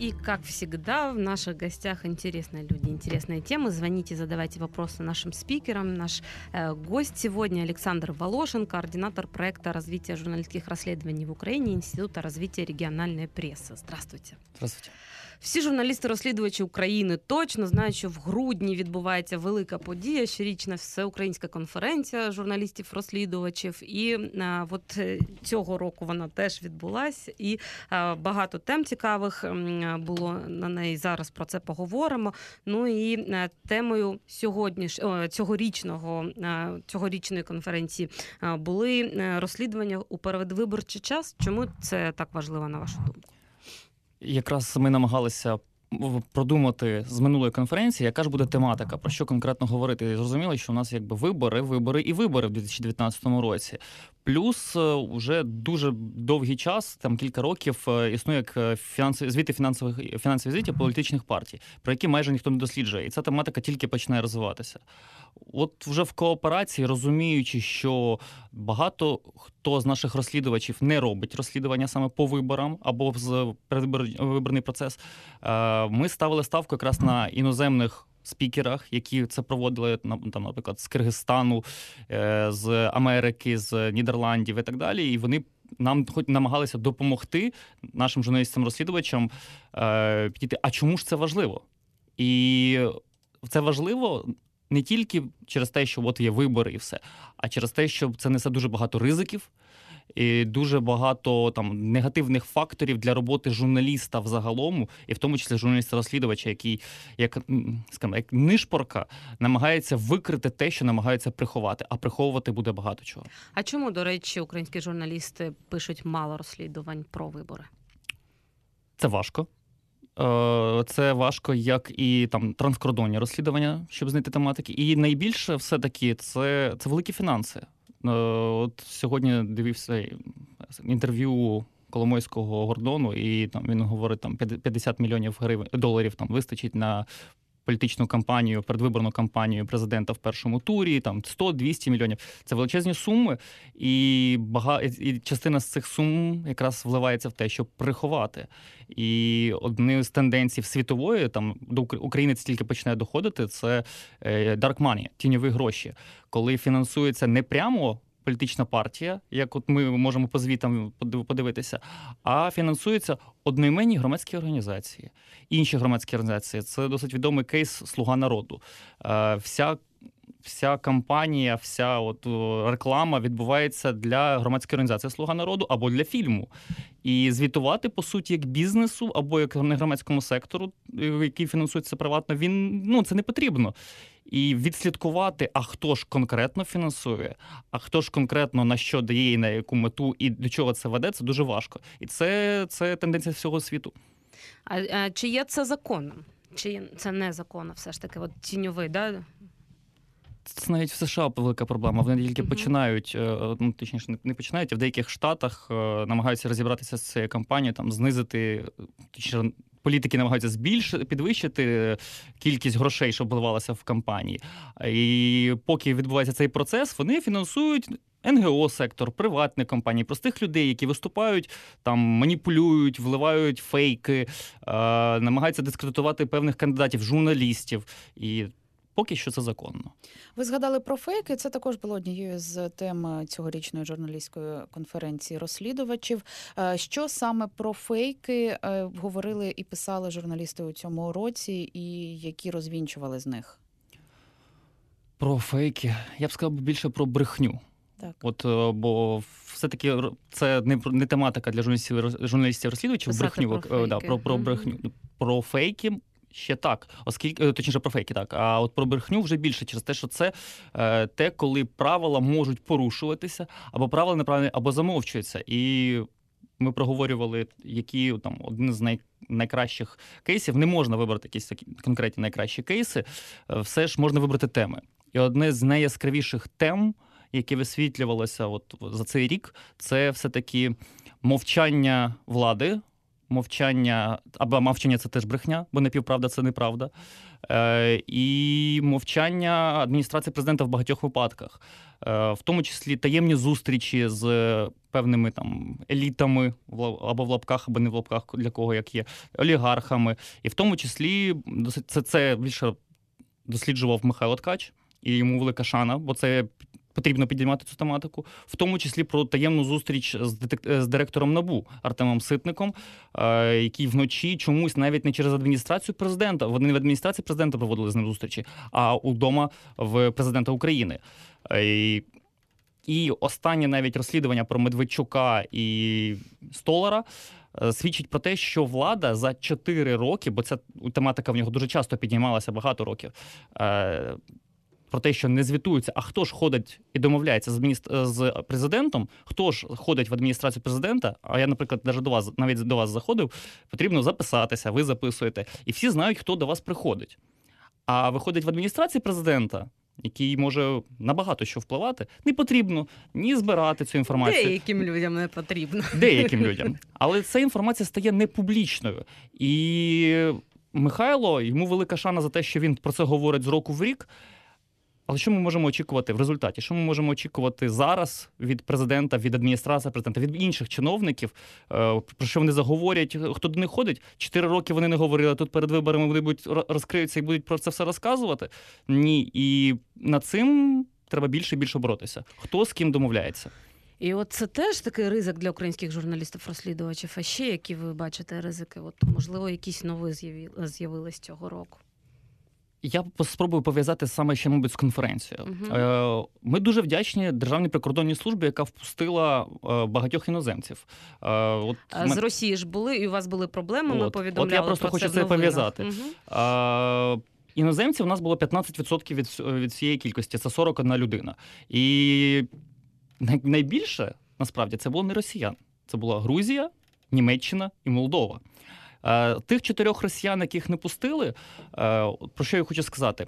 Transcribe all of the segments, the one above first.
И, как всегда, в наших гостях интересные люди, интересные темы. Звоните, задавайте вопросы нашим спикерам. Наш э, гость сегодня Александр Волошин, координатор проекта развития журналистских расследований в Украине Института развития региональной прессы. Здравствуйте. Здравствуйте. Всі журналісти-розслідувачі України точно знають, що в грудні відбувається велика подія, щорічна всеукраїнська конференція журналістів-розслідувачів. І а, от е, цього року вона теж відбулася, і а, багато тем цікавих було на неї. Зараз про це поговоримо. Ну і а, темою сьогодніш цьогорічного цьогорічної конференції були е, розслідування у передвиборчий час. Чому це так важливо на вашу думку? Якраз ми намагалися продумати з минулої конференції, яка ж буде тематика, про що конкретно говорити. І Зрозуміло, що у нас якби вибори, вибори і вибори в 2019 році. Плюс вже дуже довгий час, там кілька років, е, існує як е, фінансові звіти фінансових фінансові звіті політичних партій, про які майже ніхто не досліджує, і ця тематика тільки починає розвиватися. От вже в кооперації, розуміючи, що багато хто з наших розслідувачів не робить розслідування саме по виборам або з передвиборний процес, е, ми ставили ставку якраз на іноземних спікерах, які це проводили там, наприклад, з Киргизстану, е, з Америки, з Нідерландів і так далі. І вони нам хоч намагалися допомогти нашим журналістам-розслідувачам е, підійти. А чому ж це важливо? І це важливо. Не тільки через те, що от є вибори і все, а через те, що це несе дуже багато ризиків, і дуже багато там негативних факторів для роботи журналіста взагалом, і в тому числі журналіста-розслідувача, який як скажімо, як нишпорка намагається викрити те, що намагається приховати, а приховувати буде багато чого. А чому, до речі, українські журналісти пишуть мало розслідувань про вибори? Це важко. Е, це важко, як і там транскордонні розслідування, щоб знайти тематики. І найбільше все-таки це це великі фінанси. Е, от сьогодні дивився інтерв'ю Коломойського Гордону, і там він говорить, там 50 мільйонів гривень доларів там вистачить на. Політичну кампанію, передвиборну кампанію президента в першому турі, там 100-200 мільйонів. Це величезні суми, і бага... і частина з цих сум якраз вливається в те, щоб приховати. І однією з тенденцій світової там до України це тільки починає доходити. Це е, dark money, тіньові гроші, коли фінансується не прямо. Політична партія, як от ми можемо по звітам подивитися, а фінансуються одноіменні громадські організації, інші громадські організації. Це досить відомий кейс Слуга народу. Е, вся вся кампанія, вся от реклама відбувається для громадської організації Слуга народу або для фільму. І звітувати, по суті, як бізнесу або як громадському сектору, який фінансується приватно, він ну це не потрібно. І відслідкувати, а хто ж конкретно фінансує, а хто ж конкретно на що дає і на яку мету і до чого це веде, це дуже важко. І це це тенденція всього світу. А, а чи є це законом? Чи це не законно, все ж таки, от тіньовий, да? Це навіть в США велика проблема. Вони тільки uh-huh. починають, е, ну точніше, не починають, а в деяких штатах е, намагаються розібратися з цією кампанією, там знизити точніше, політики намагаються збільшити підвищити кількість грошей, що вливалося в кампанії. І поки відбувається цей процес, вони фінансують. НГО сектор, приватні компанії, простих людей, які виступають, там маніпулюють, вливають фейки, е, намагаються дискредитувати певних кандидатів, журналістів. І Поки що це законно. Ви згадали про фейки. Це також було однією з тем цьогорічної журналістської конференції розслідувачів. Е, що саме про фейки е, говорили і писали журналісти у цьому році, і які розвінчували з них? Про фейки я б сказав більше про брехню. Так. От е, бо все-таки це не не тематика для журналістів журналістів розслідувачів брехню про, да, про, про брехню. Про фейки Ще так, оскільки е, точніше про фейки, так а от про брехню вже більше через те, що це е, те, коли правила можуть порушуватися, або правила неправильні, або замовчуються. І ми проговорювали, які там один з най, найкращих кейсів. Не можна вибрати якісь такі конкретні найкращі кейси, е, все ж можна вибрати теми. І одне з найяскравіших тем, які висвітлювалося от за цей рік, це все таки мовчання влади мовчання, або мовчання це теж брехня, бо напівправда це неправда. Е, і мовчання адміністрації президента в багатьох випадках, е, в тому числі таємні зустрічі з певними там елітами або в лапках, або не в лапках, для кого як є, олігархами. І в тому числі це, це більше досліджував Михайло Ткач, і йому велика шана, бо це потрібно підіймати цю тематику, в тому числі про таємну зустріч з, з директором НАБУ Артемом Ситником, е, який вночі чомусь навіть не через адміністрацію президента, вони не в адміністрації президента проводили з ним зустрічі, а удома в президента України. Е, і- і останнє навіть розслідування про Медведчука і Столара е, свідчить про те, що влада за 4 роки, бо ця тематика в нього дуже часто піднімалася багато років. Е, Про те, що не звітуються, а хто ж ходить і домовляється з адміністр... з президентом, хто ж ходить в адміністрацію президента? А я, наприклад, навіть до вас навіть до вас заходив, потрібно записатися, ви записуєте, і всі знають, хто до вас приходить. А виходить в адміністрації президента, який може набагато що впливати, не потрібно ні збирати цю інформацію Деяким людям не потрібно. деяким людям. Але ця інформація стає непублічною. І Михайло йому велика шана за те, що він про це говорить з року в рік. Але що ми можемо очікувати в результаті? Що ми можемо очікувати зараз від президента, від адміністрації президента, від інших чиновників? Е, Про що вони заговорять? Хто до них ходить? Чотири роки вони не говорили. Тут перед виборами вони будуть розкриються і будуть про це все розказувати. Ні, і над цим треба більше і більше боротися. Хто з ким домовляється? І от це теж такий ризик для українських журналістів-розслідувачів. А ще які ви бачите ризики? От можливо, якісь нові з'явились цього року. Я спробую пов'язати саме ще, мабуть, з конференцією. Е, Ми дуже вдячні Державній прикордонній службі, яка впустила е, багатьох іноземців. Е, От А ми- з Росії ж були, і у вас були проблеми. Ми повідомляли. От я просто про хочу це це пов'язати. Е, Іноземців у нас було 15% від, від всієї кількості, це 41 людина. І найбільше насправді це було не росіян. Це була Грузія, Німеччина і Молдова. Е, Тих чотирьох росіян, яких не пустили, е, про що я хочу сказати?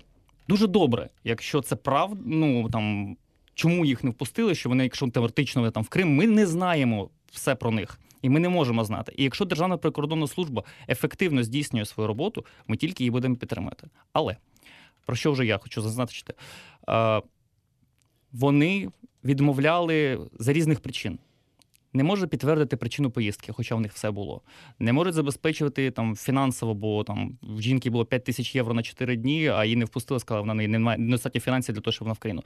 Дуже добре, якщо це правда, ну там чому їх не впустили, що вони, якщо теоретично вони там в Крим, ми не знаємо все про них. І ми не можемо знати. І якщо Державна прикордонна служба ефективно здійснює свою роботу, ми тільки її будемо підтримати. Але про що вже я хочу зазначити? Е, Вони відмовляли за різних причин. Не може підтвердити причину поїздки, хоча в них все було. Не можуть забезпечувати там фінансово, бо там в жінки було 5 тисяч євро на 4 дні, а її не впустили, сказали, вона не має недостатньо фінансів для того, щоб вона в країну.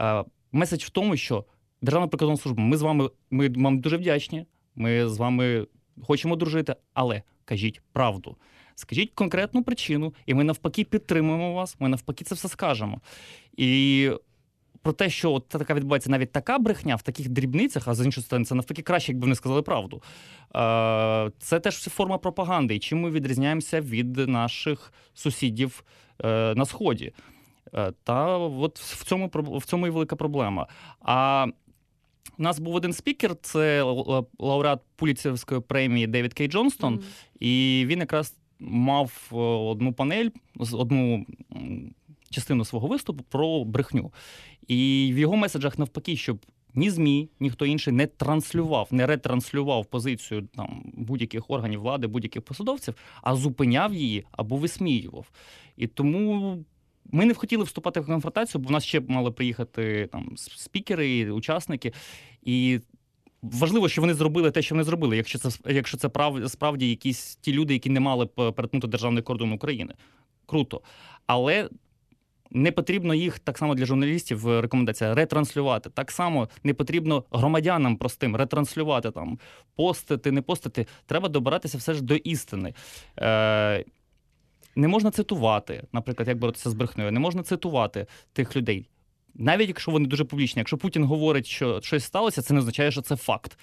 Е, Меседж в тому, що Державна прикордонна служба, ми з вами ми вам дуже вдячні. Ми з вами хочемо дружити, але кажіть правду. Скажіть конкретну причину, і ми навпаки підтримуємо вас. Ми навпаки це все скажемо. І про те, що от така відбувається навіть така брехня в таких дрібницях, а з іншої сторони, це навпаки краще, якби вони сказали правду. Е, Це теж форма пропаганди. І чим ми відрізняємося від наших сусідів е, на сході. Е, Та от в цьому в цьому і велика проблема. А у нас був один спікер, це ла- лауреат Пуліцерівської премії Девід Кей Джонстон. Мгм. І він якраз мав одну панель, одну частину свого виступу про брехню. І в його меседжах навпаки, щоб ні ЗМІ, ніхто інший не транслював, не ретранслював позицію там будь-яких органів влади, будь-яких посадовців, а зупиняв її або висміював. І тому. Ми не хотіли вступати в конфронтацію, бо в нас ще мали приїхати там спікери, учасники. І важливо, що вони зробили те, що вони зробили, якщо це якщо це прав, справді якісь ті люди, які не мали перетнути державний кордон України. Круто. Але не потрібно їх так само для журналістів рекомендація ретранслювати. Так само не потрібно громадянам простим ретранслювати там, постити, не постити. Треба добиратися все ж до істини. Е, не можна цитувати, наприклад, як боротися з брехнею, не можна цитувати тих людей. Навіть якщо вони дуже публічні, якщо Путін говорить, що щось сталося, це не означає, що це факт.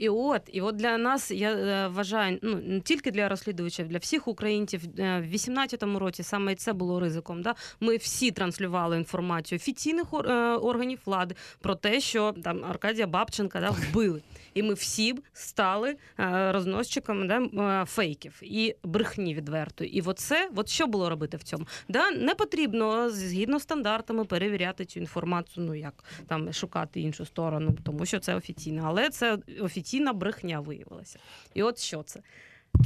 І от, і от для нас я вважаю, ну не тільки для розслідувачів, для всіх українців е, в 18-му році саме це було ризиком. Да? Ми всі транслювали інформацію офіційних е, органів влади про те, що там Аркадія Бабченка да, вбили. І ми всі б стали розносчиками да, фейків і брехні відвертої. І от це, от що було робити в цьому? Да, не потрібно згідно стандартами перевіряти цю інформацію. Ну як там шукати іншу сторону, тому що це офіційно. Але це офіційна брехня виявилася. І от що це?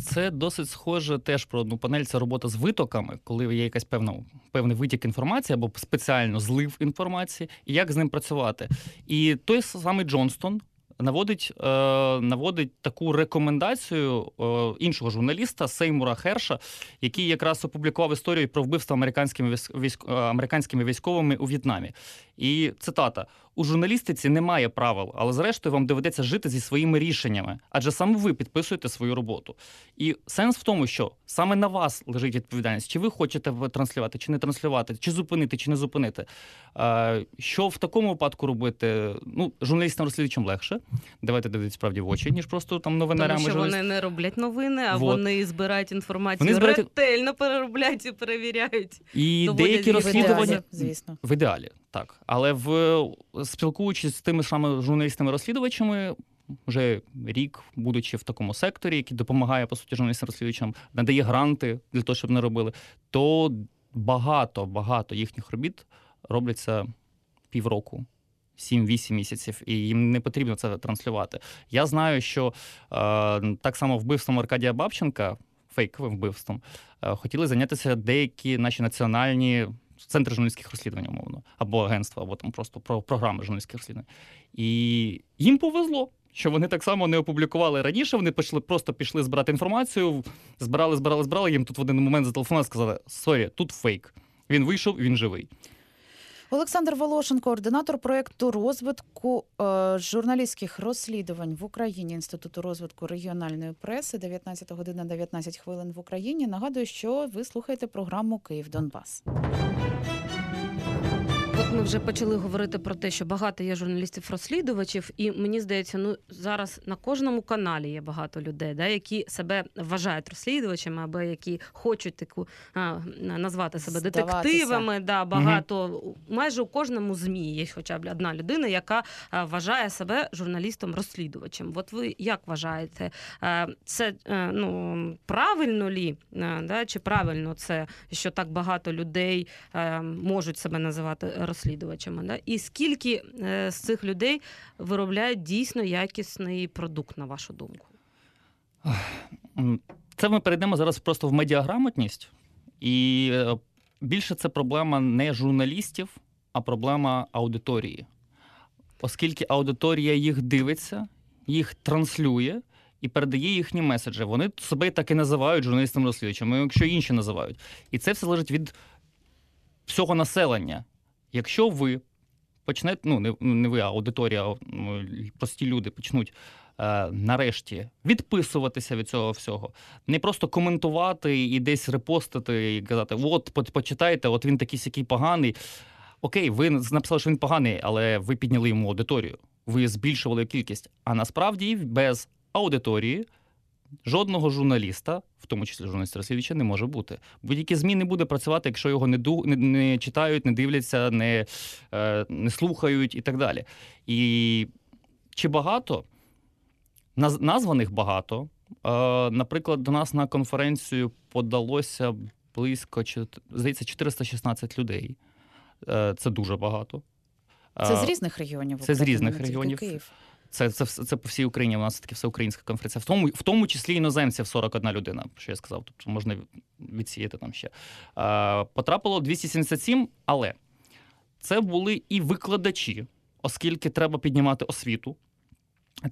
Це досить схоже теж про одну панель. Це робота з витоками, коли є якась певна певний витік інформації або спеціально злив інформації, і як з ним працювати. І той самий Джонстон. Наводить е, наводить таку рекомендацію е, іншого журналіста Сеймура Херша, який якраз опублікував історію про вбивство американськими військ, е, американськими військовими у В'єтнамі. І цитата: у журналістиці немає правил, але зрештою вам доведеться жити зі своїми рішеннями, адже саме ви підписуєте свою роботу. І сенс в тому, що саме на вас лежить відповідальність, чи ви хочете транслювати, чи не транслювати, чи зупинити, чи не зупинити. Що в такому випадку робити? Ну, журналістам розслідувачам легше. Давайте дивитися справді в очі, ніж просто там новинарями. Тому що вони не роблять новини, а вот. вони збирають інформацію вони збирають... ретельно переробляють і перевіряють. І деякі розслідування звісно в ідеалі. Так, але в спілкуючись з тими самими журналістами-розслідувачами, вже рік, будучи в такому секторі, який допомагає по суті журналістам-розслідувачам, надає гранти для того, щоб не робили, то багато багато їхніх робіт робляться півроку. 7-8 місяців, і їм не потрібно це транслювати. Я знаю, що е, так само вбивством Аркадія Бабченка, фейковим вбивством, е, хотіли зайнятися деякі наші національні центр журналістських розслідувань, умовно, або агентства, або там просто про програми журналістських розслідувань. І їм повезло. Що вони так само не опублікували раніше, вони пішли, просто пішли збирати інформацію, збирали, збирали, збирали. Їм тут в один момент зателефонували, сказали: Sorry, тут фейк. Він вийшов, він живий. Олександр Волошин, координатор проєкту розвитку е, журналістських розслідувань в Україні Інституту розвитку регіональної преси, 19 година 19 хвилин в Україні. Нагадую, що ви слухаєте програму Київ Донбас. Ми вже почали говорити про те, що багато є журналістів-розслідувачів, і мені здається, ну зараз на кожному каналі є багато людей, да, які себе вважають розслідувачами, або які хочуть таку а, назвати себе Здаватися. детективами. Да, Багато угу. майже у кожному змі є хоча б одна людина, яка вважає себе журналістом-розслідувачем. От ви як вважаєте, це е, ну правильно лі? Да, Чи правильно це, що так багато людей е, можуть себе називати? розслідувачами. Да? І скільки е, з цих людей виробляють дійсно якісний продукт, на вашу думку? Це ми перейдемо зараз просто в медіаграмотність, і е, більше це проблема не журналістів, а проблема аудиторії. Оскільки аудиторія їх дивиться, їх транслює. І передає їхні меседжі. Вони себе так і називають журналістами розслідувачами якщо інші називають. І це все залежить від всього населення. Якщо ви почнете, ну не не ви, а аудиторія, прості люди почнуть е, нарешті відписуватися від цього всього, не просто коментувати і десь репостити і казати, от почитайте, от він такий сякий поганий. Окей, ви написали, що він поганий, але ви підняли йому аудиторію, ви збільшували кількість. А насправді без аудиторії жодного журналіста, в тому числі журналіста розслідувача, не може бути. Будь-які ЗМІ не буде працювати, якщо його не ду, не, не читають, не дивляться, не, е, не слухають і так далі. І чи багато? Названих багато. Е, наприклад, до нас на конференцію подалося близько здається, 416 людей. Е, це дуже багато. Це з різних регіонів. Це з різних регіонів. Київ. Це це, це по всій Україні. У нас таки всеукраїнська конференція. В тому в тому числі іноземців 41 людина, що я сказав. Тобто можна відсіяти там ще. е, Потрапило 277, але це були і викладачі, оскільки треба піднімати освіту.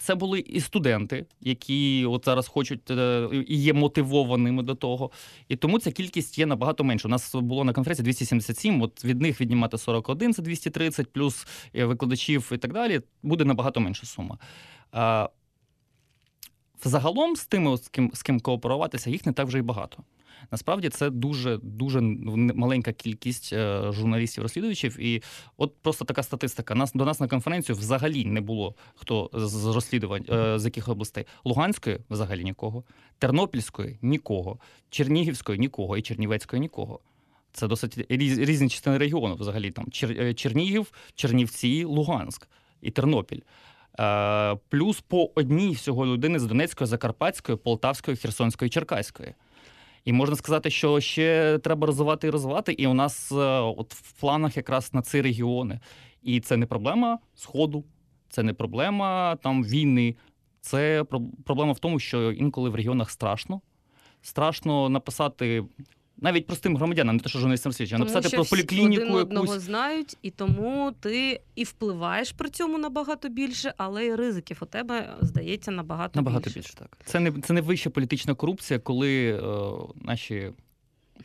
Це були і студенти, які от зараз хочуть е, і є мотивованими до того. І тому ця кількість є набагато менше. У нас було на конференції 277, От від них віднімати 41, це 230, плюс е, викладачів і так далі. Буде набагато менша сума. Загалом з тими, з ким з ким кооперуватися, їх не так вже й багато. Насправді це дуже дуже маленька кількість е, журналістів-розслідувачів. І от просто така статистика. Нас до нас на конференцію взагалі не було хто з розслідувань е, з яких областей Луганської взагалі нікого, Тернопільської нікого, Чернігівської нікого і Чернівецької нікого. Це досить різні частини регіону. Взагалі там е, Чернігів, Чернівці, Луганськ і Тернопіль. Плюс по одній всього людини з Донецької, Закарпатської, Полтавської, Херсонської, Черкаської. І можна сказати, що ще треба розвивати і розвивати. І у нас е, от в планах якраз на ці регіони. І це не проблема Сходу, це не проблема там війни. Це проблема в тому, що інколи в регіонах страшно. Страшно написати навіть простим громадянам, не те, що журналістам Тому написати що про поліклініку один одного знають, і тому ти і впливаєш при цьому набагато більше, але і ризиків у тебе здається набагато, Набагато більше. більше так. Це не це не вища політична корупція, коли е, наші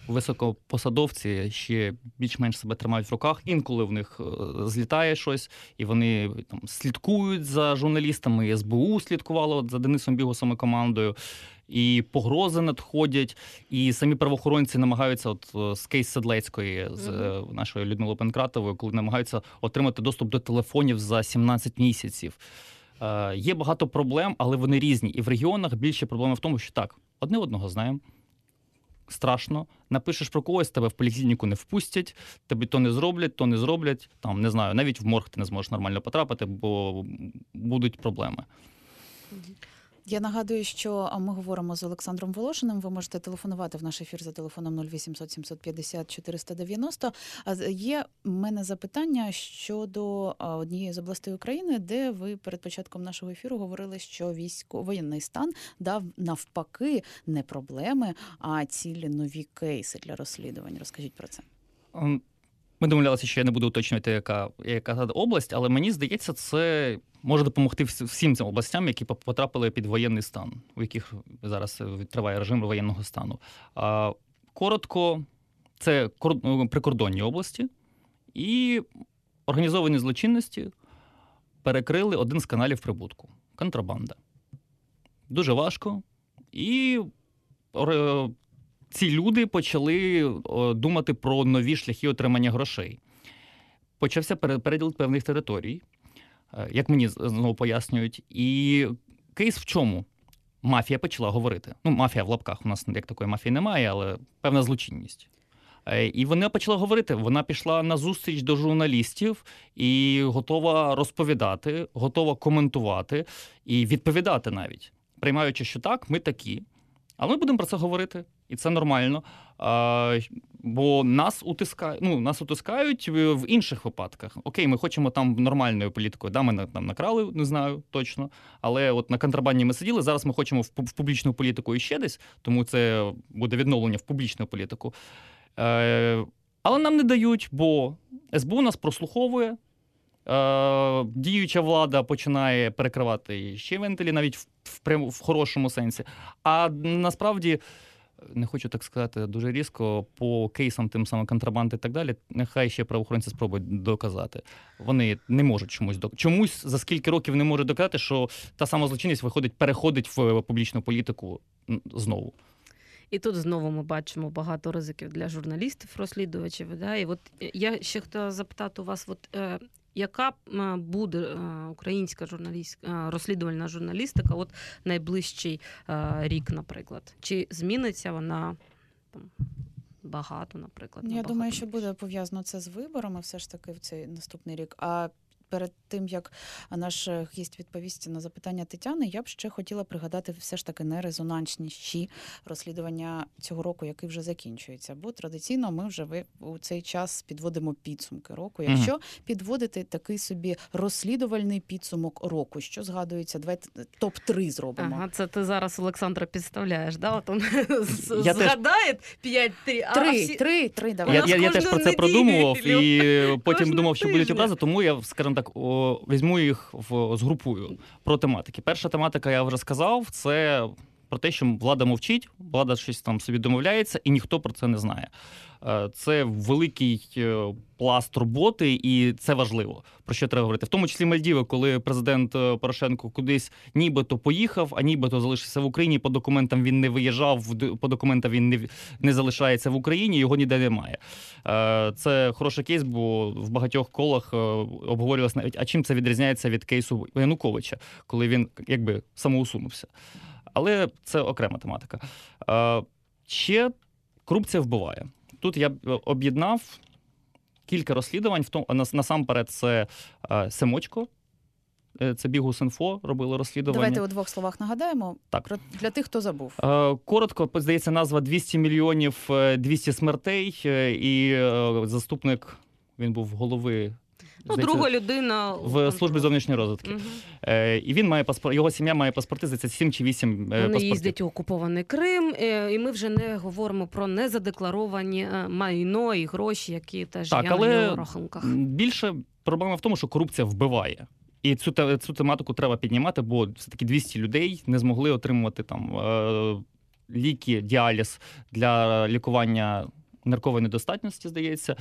високопосадовці ще більш-менш себе тримають в руках. Інколи в них е, злітає щось, і вони там слідкують за журналістами. І СБУ слідкувало за Денисом Бігусом і командою. І погрози надходять, і самі правоохоронці намагаються, от е, з кейс Седлецької, з е, нашою Людмилою Панкратовою, коли намагаються отримати доступ до телефонів за 17 місяців. Е, є багато проблем, але вони різні. І в регіонах більше проблема в тому, що так, одне одного знаємо. Страшно, напишеш про когось, тебе в поліклініку не впустять, тобі то не зроблять, то не зроблять. Там не знаю, навіть в морг ти не зможеш нормально потрапити, бо будуть проблеми. Я нагадую, що ми говоримо з Олександром Волошиним. Ви можете телефонувати в наш ефір за телефоном 0800 750 490. А Є в мене запитання щодо однієї з областей України, де ви перед початком нашого ефіру говорили, що військо воєнний стан дав навпаки не проблеми, а цілі нові кейси для розслідувань. Розкажіть про це. Ми домовлялися, що я не буду уточнювати, яка, яка область, але мені здається, це може допомогти всім цим областям, які потрапили під воєнний стан, у яких зараз е, триває режим воєнного стану. А, коротко, це ну, прикордонні області і організовані злочинності перекрили один з каналів прибутку контрабанда. Дуже важко. І ці люди почали думати про нові шляхи отримання грошей. Почався переділ певних територій, е, як мені знову пояснюють. І кейс в чому? Мафія почала говорити. Ну, мафія в лапках. У нас як такої мафії немає, але певна злочинність. Е, І вона почала говорити. Вона пішла на зустріч до журналістів і готова розповідати, готова коментувати і відповідати навіть, приймаючи, що так, ми такі. Але ми будемо про це говорити, і це нормально. А, бо нас утискають, ну, нас утискають в інших випадках. Окей, ми хочемо там нормальною політикою. Да, ми там накрали, не знаю точно. Але от на контрабанді ми сиділи. Зараз ми хочемо в, публічну політику і ще десь, тому це буде відновлення в публічну політику. Е, але нам не дають, бо СБУ нас прослуховує. Е, діюча влада починає перекривати ще вентилі, навіть в, в, в хорошому сенсі. А насправді, не хочу так сказати дуже різко, по кейсам тим самим контрабанди і так далі, нехай ще правоохоронці спробують доказати. Вони не можуть чомусь док- чомусь за скільки років не можуть доказати, що та сама злочинність виходить, переходить в публічну політику знову. І тут знову ми бачимо багато ризиків для журналістів, розслідувачів. Да? І от я ще хотіла запитати у вас, от, е, яка е, буде е, українська журналістська е, розслідувальна журналістика от найближчий рік, наприклад? Чи зміниться вона там, багато, наприклад? Я думаю, думаю, що буде пов'язано це з виборами, все ж таки в цей наступний рік. А перед тим як наш е, гість відповість на запитання Тетяни, я б ще хотіла пригадати все ж таки найрезонансніші розслідування цього року, який вже закінчується. Бо традиційно ми вже ви у цей час підводимо підсумки року. Якщо підводити такий собі розслідувальний підсумок року, що згадується, давайте топ 3 зробимо. Ага, це ти зараз Олександра підставляєш, да? От він Я згадає 5-3, а Три, три, три, давай. Я, нас я, я теж про це продумував і потім думав, що будуть образи, тому я, скажімо так, о, візьму їх в згрупую про тематики. Перша тематика, я вже сказав, це про те, що влада мовчить, влада щось там собі домовляється, і ніхто про це не знає. Е, Це великий е, пласт роботи, і це важливо. Про що треба говорити? В тому числі Мальдіви, коли президент е, Порошенко кудись нібито поїхав, а нібито залишився в Україні. По документам він не виїжджав, по документам він не, не залишається в Україні, його ніде немає. Це хороший кейс, бо в багатьох колах обговорювалося навіть, а чим це відрізняється від кейсу Януковича, коли він якби самоусунувся. Але це окрема тематика. Е, Ще корупція вбиває. Тут я е, об'єднав кілька розслідувань. В тому насамперед, це е, Семочко. Це Бігус.Інфо робили розслідування. Давайте у двох словах нагадаємо Так. для тих, хто забув. Коротко, здається, назва 200 мільйонів е, 200 смертей. І заступник він був голови Ну, здається, друга людина в службі зовнішньої розвитки. Мгм. Е, і він має паспорт, його сім'я має паспорти, здається, 7 чи 8 е, Вони паспортів. їздять у окупований Крим, е, і ми вже не говоримо про незадекларовані е, майно і гроші, які теж Так, є на але його рахунках. Більше проблема в тому, що корупція вбиває. І цю, цю тематику треба піднімати, бо все-таки 200 людей не змогли отримувати там е, ліки, діаліз для лікування ниркової недостатності, здається.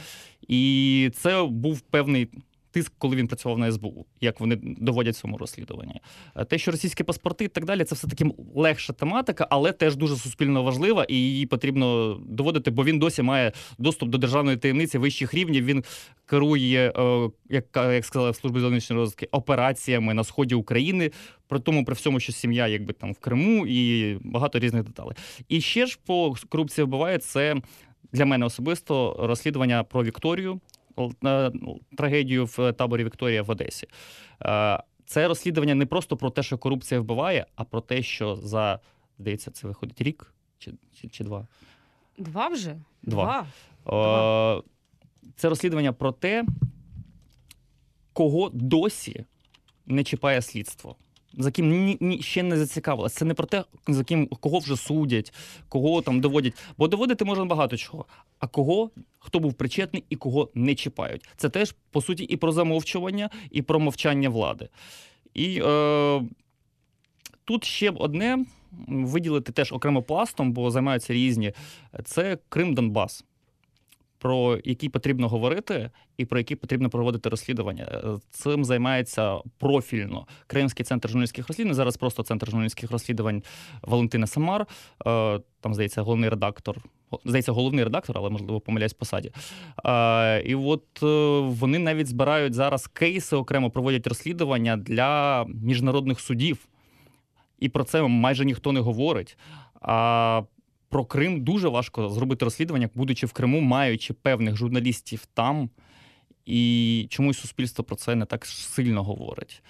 І це був певний тиск, коли він працював на СБУ, як вони доводять в цьому розслідуванні. Е, Те, що російські паспорти і так далі, це все таки легша тематика, але теж дуже суспільно важлива, і її потрібно доводити, бо він досі має доступ до державної таємниці вищих рівнів. Він керує, е, як, як сказали в зовнішньої розвитки, операціями на сході України. При тому, при всьому, що сім'я якби там в Криму і багато різних деталей. І ще ж по корупції вбиває це для мене особисто розслідування про Вікторію, е, трагедію в таборі Вікторія в Одесі. Е, Це розслідування не просто про те, що корупція вбиває, а про те, що за здається, це виходить рік чи, чи, чи два. Два вже? Два. Два. Е, Це розслідування про те, кого досі не чіпає слідство. За ким ні, ні, ще не зацікавилось. Це не про те, за ким кого вже судять, кого там доводять. Бо доводити можна багато чого. А кого, хто був причетний і кого не чіпають. Це теж, по суті, і про замовчування, і про мовчання влади. І е, тут ще одне виділити теж окремо пластом, бо займаються різні. Це Крим Донбас, про який потрібно говорити, і про який потрібно проводити розслідування. Е, Цим займається профільно Кримський центр журналістських розслідувань. Зараз просто центр журналістських розслідувань Валентина Самар. Е, Там, здається, головний редактор. Здається, головний редактор, але можливо помиляюсь в посаді. Е, І от вони навіть збирають зараз кейси, окремо проводять розслідування для міжнародних судів. І про це майже ніхто не говорить. А про Крим дуже важко зробити розслідування, будучи в Криму, маючи певних журналістів там, і чомусь суспільство про це не так сильно говорить.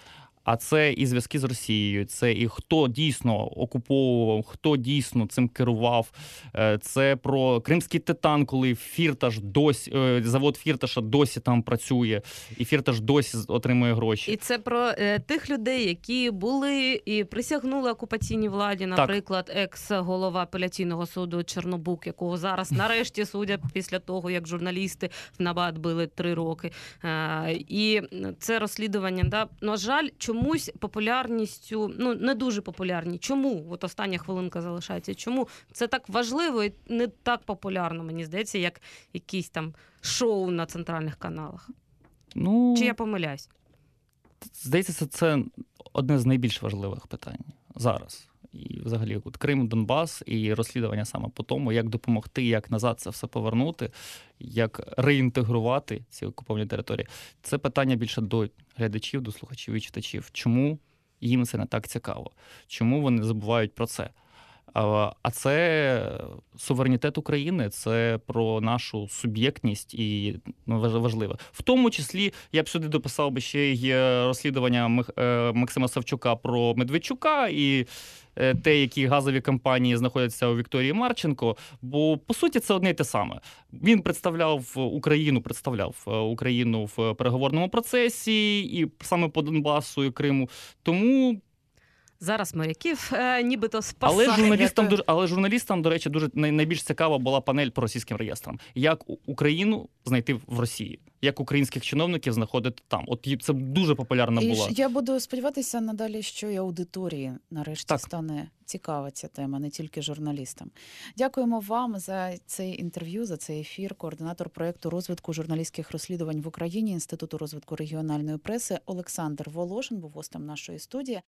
А це і зв'язки з Росією, це і хто дійсно окуповував, хто дійсно цим керував. Е, Це про кримський титан, коли Фірташ досі е, завод Фірташа досі там працює, і Фірташ досі отримує гроші. І це про е, тих людей, які були і присягнули окупаційній владі, наприклад, екс-голова апеляційного суду Чорнобук, якого зараз нарешті судять після того, як журналісти в набат били три роки. Е, і це розслідування, да, на жаль, чомусь популярністю, ну не дуже популярні. Чому? От остання хвилинка залишається. Чому це так важливо і не так популярно, мені здається, як якісь там шоу на центральних каналах. Ну, Чи я помиляюсь? Здається, це, це одне з найбільш важливих питань зараз. І взагалі, от Крим, Донбас і розслідування саме по тому, як допомогти, як назад це все повернути, як реінтегрувати ці окуповані території. Це питання більше до глядачів, до слухачів і читачів. Чому їм це не так цікаво? Чому вони забувають про це? А це суверенітет України, це про нашу суб'єктність і ну, важливе. В тому числі я б сюди дописав би ще й е, розслідування е, Максима Савчука про Медведчука і е, те, які газові компанії знаходяться у Вікторії Марченко. Бо по суті це одне й те саме. Він представляв Україну, представляв Україну в переговорному процесі, і саме по Донбасу і Криму. Тому Зараз моряків е, нібито спасають. але журналістам дуже, але журналістам, до речі, дуже найбільш цікава була панель по російським реєстрам. Як Україну знайти в Росії, як українських чиновників знаходити там. От це дуже популярна була. ж я буду сподіватися надалі, що і аудиторії нарешті Так. стане цікава ця тема, не тільки журналістам. Дякуємо вам за цей інтерв'ю, за цей ефір. Координатор проєкту розвитку журналістських розслідувань в Україні Інституту розвитку регіональної преси Олександр Волошин був гостем нашої студії.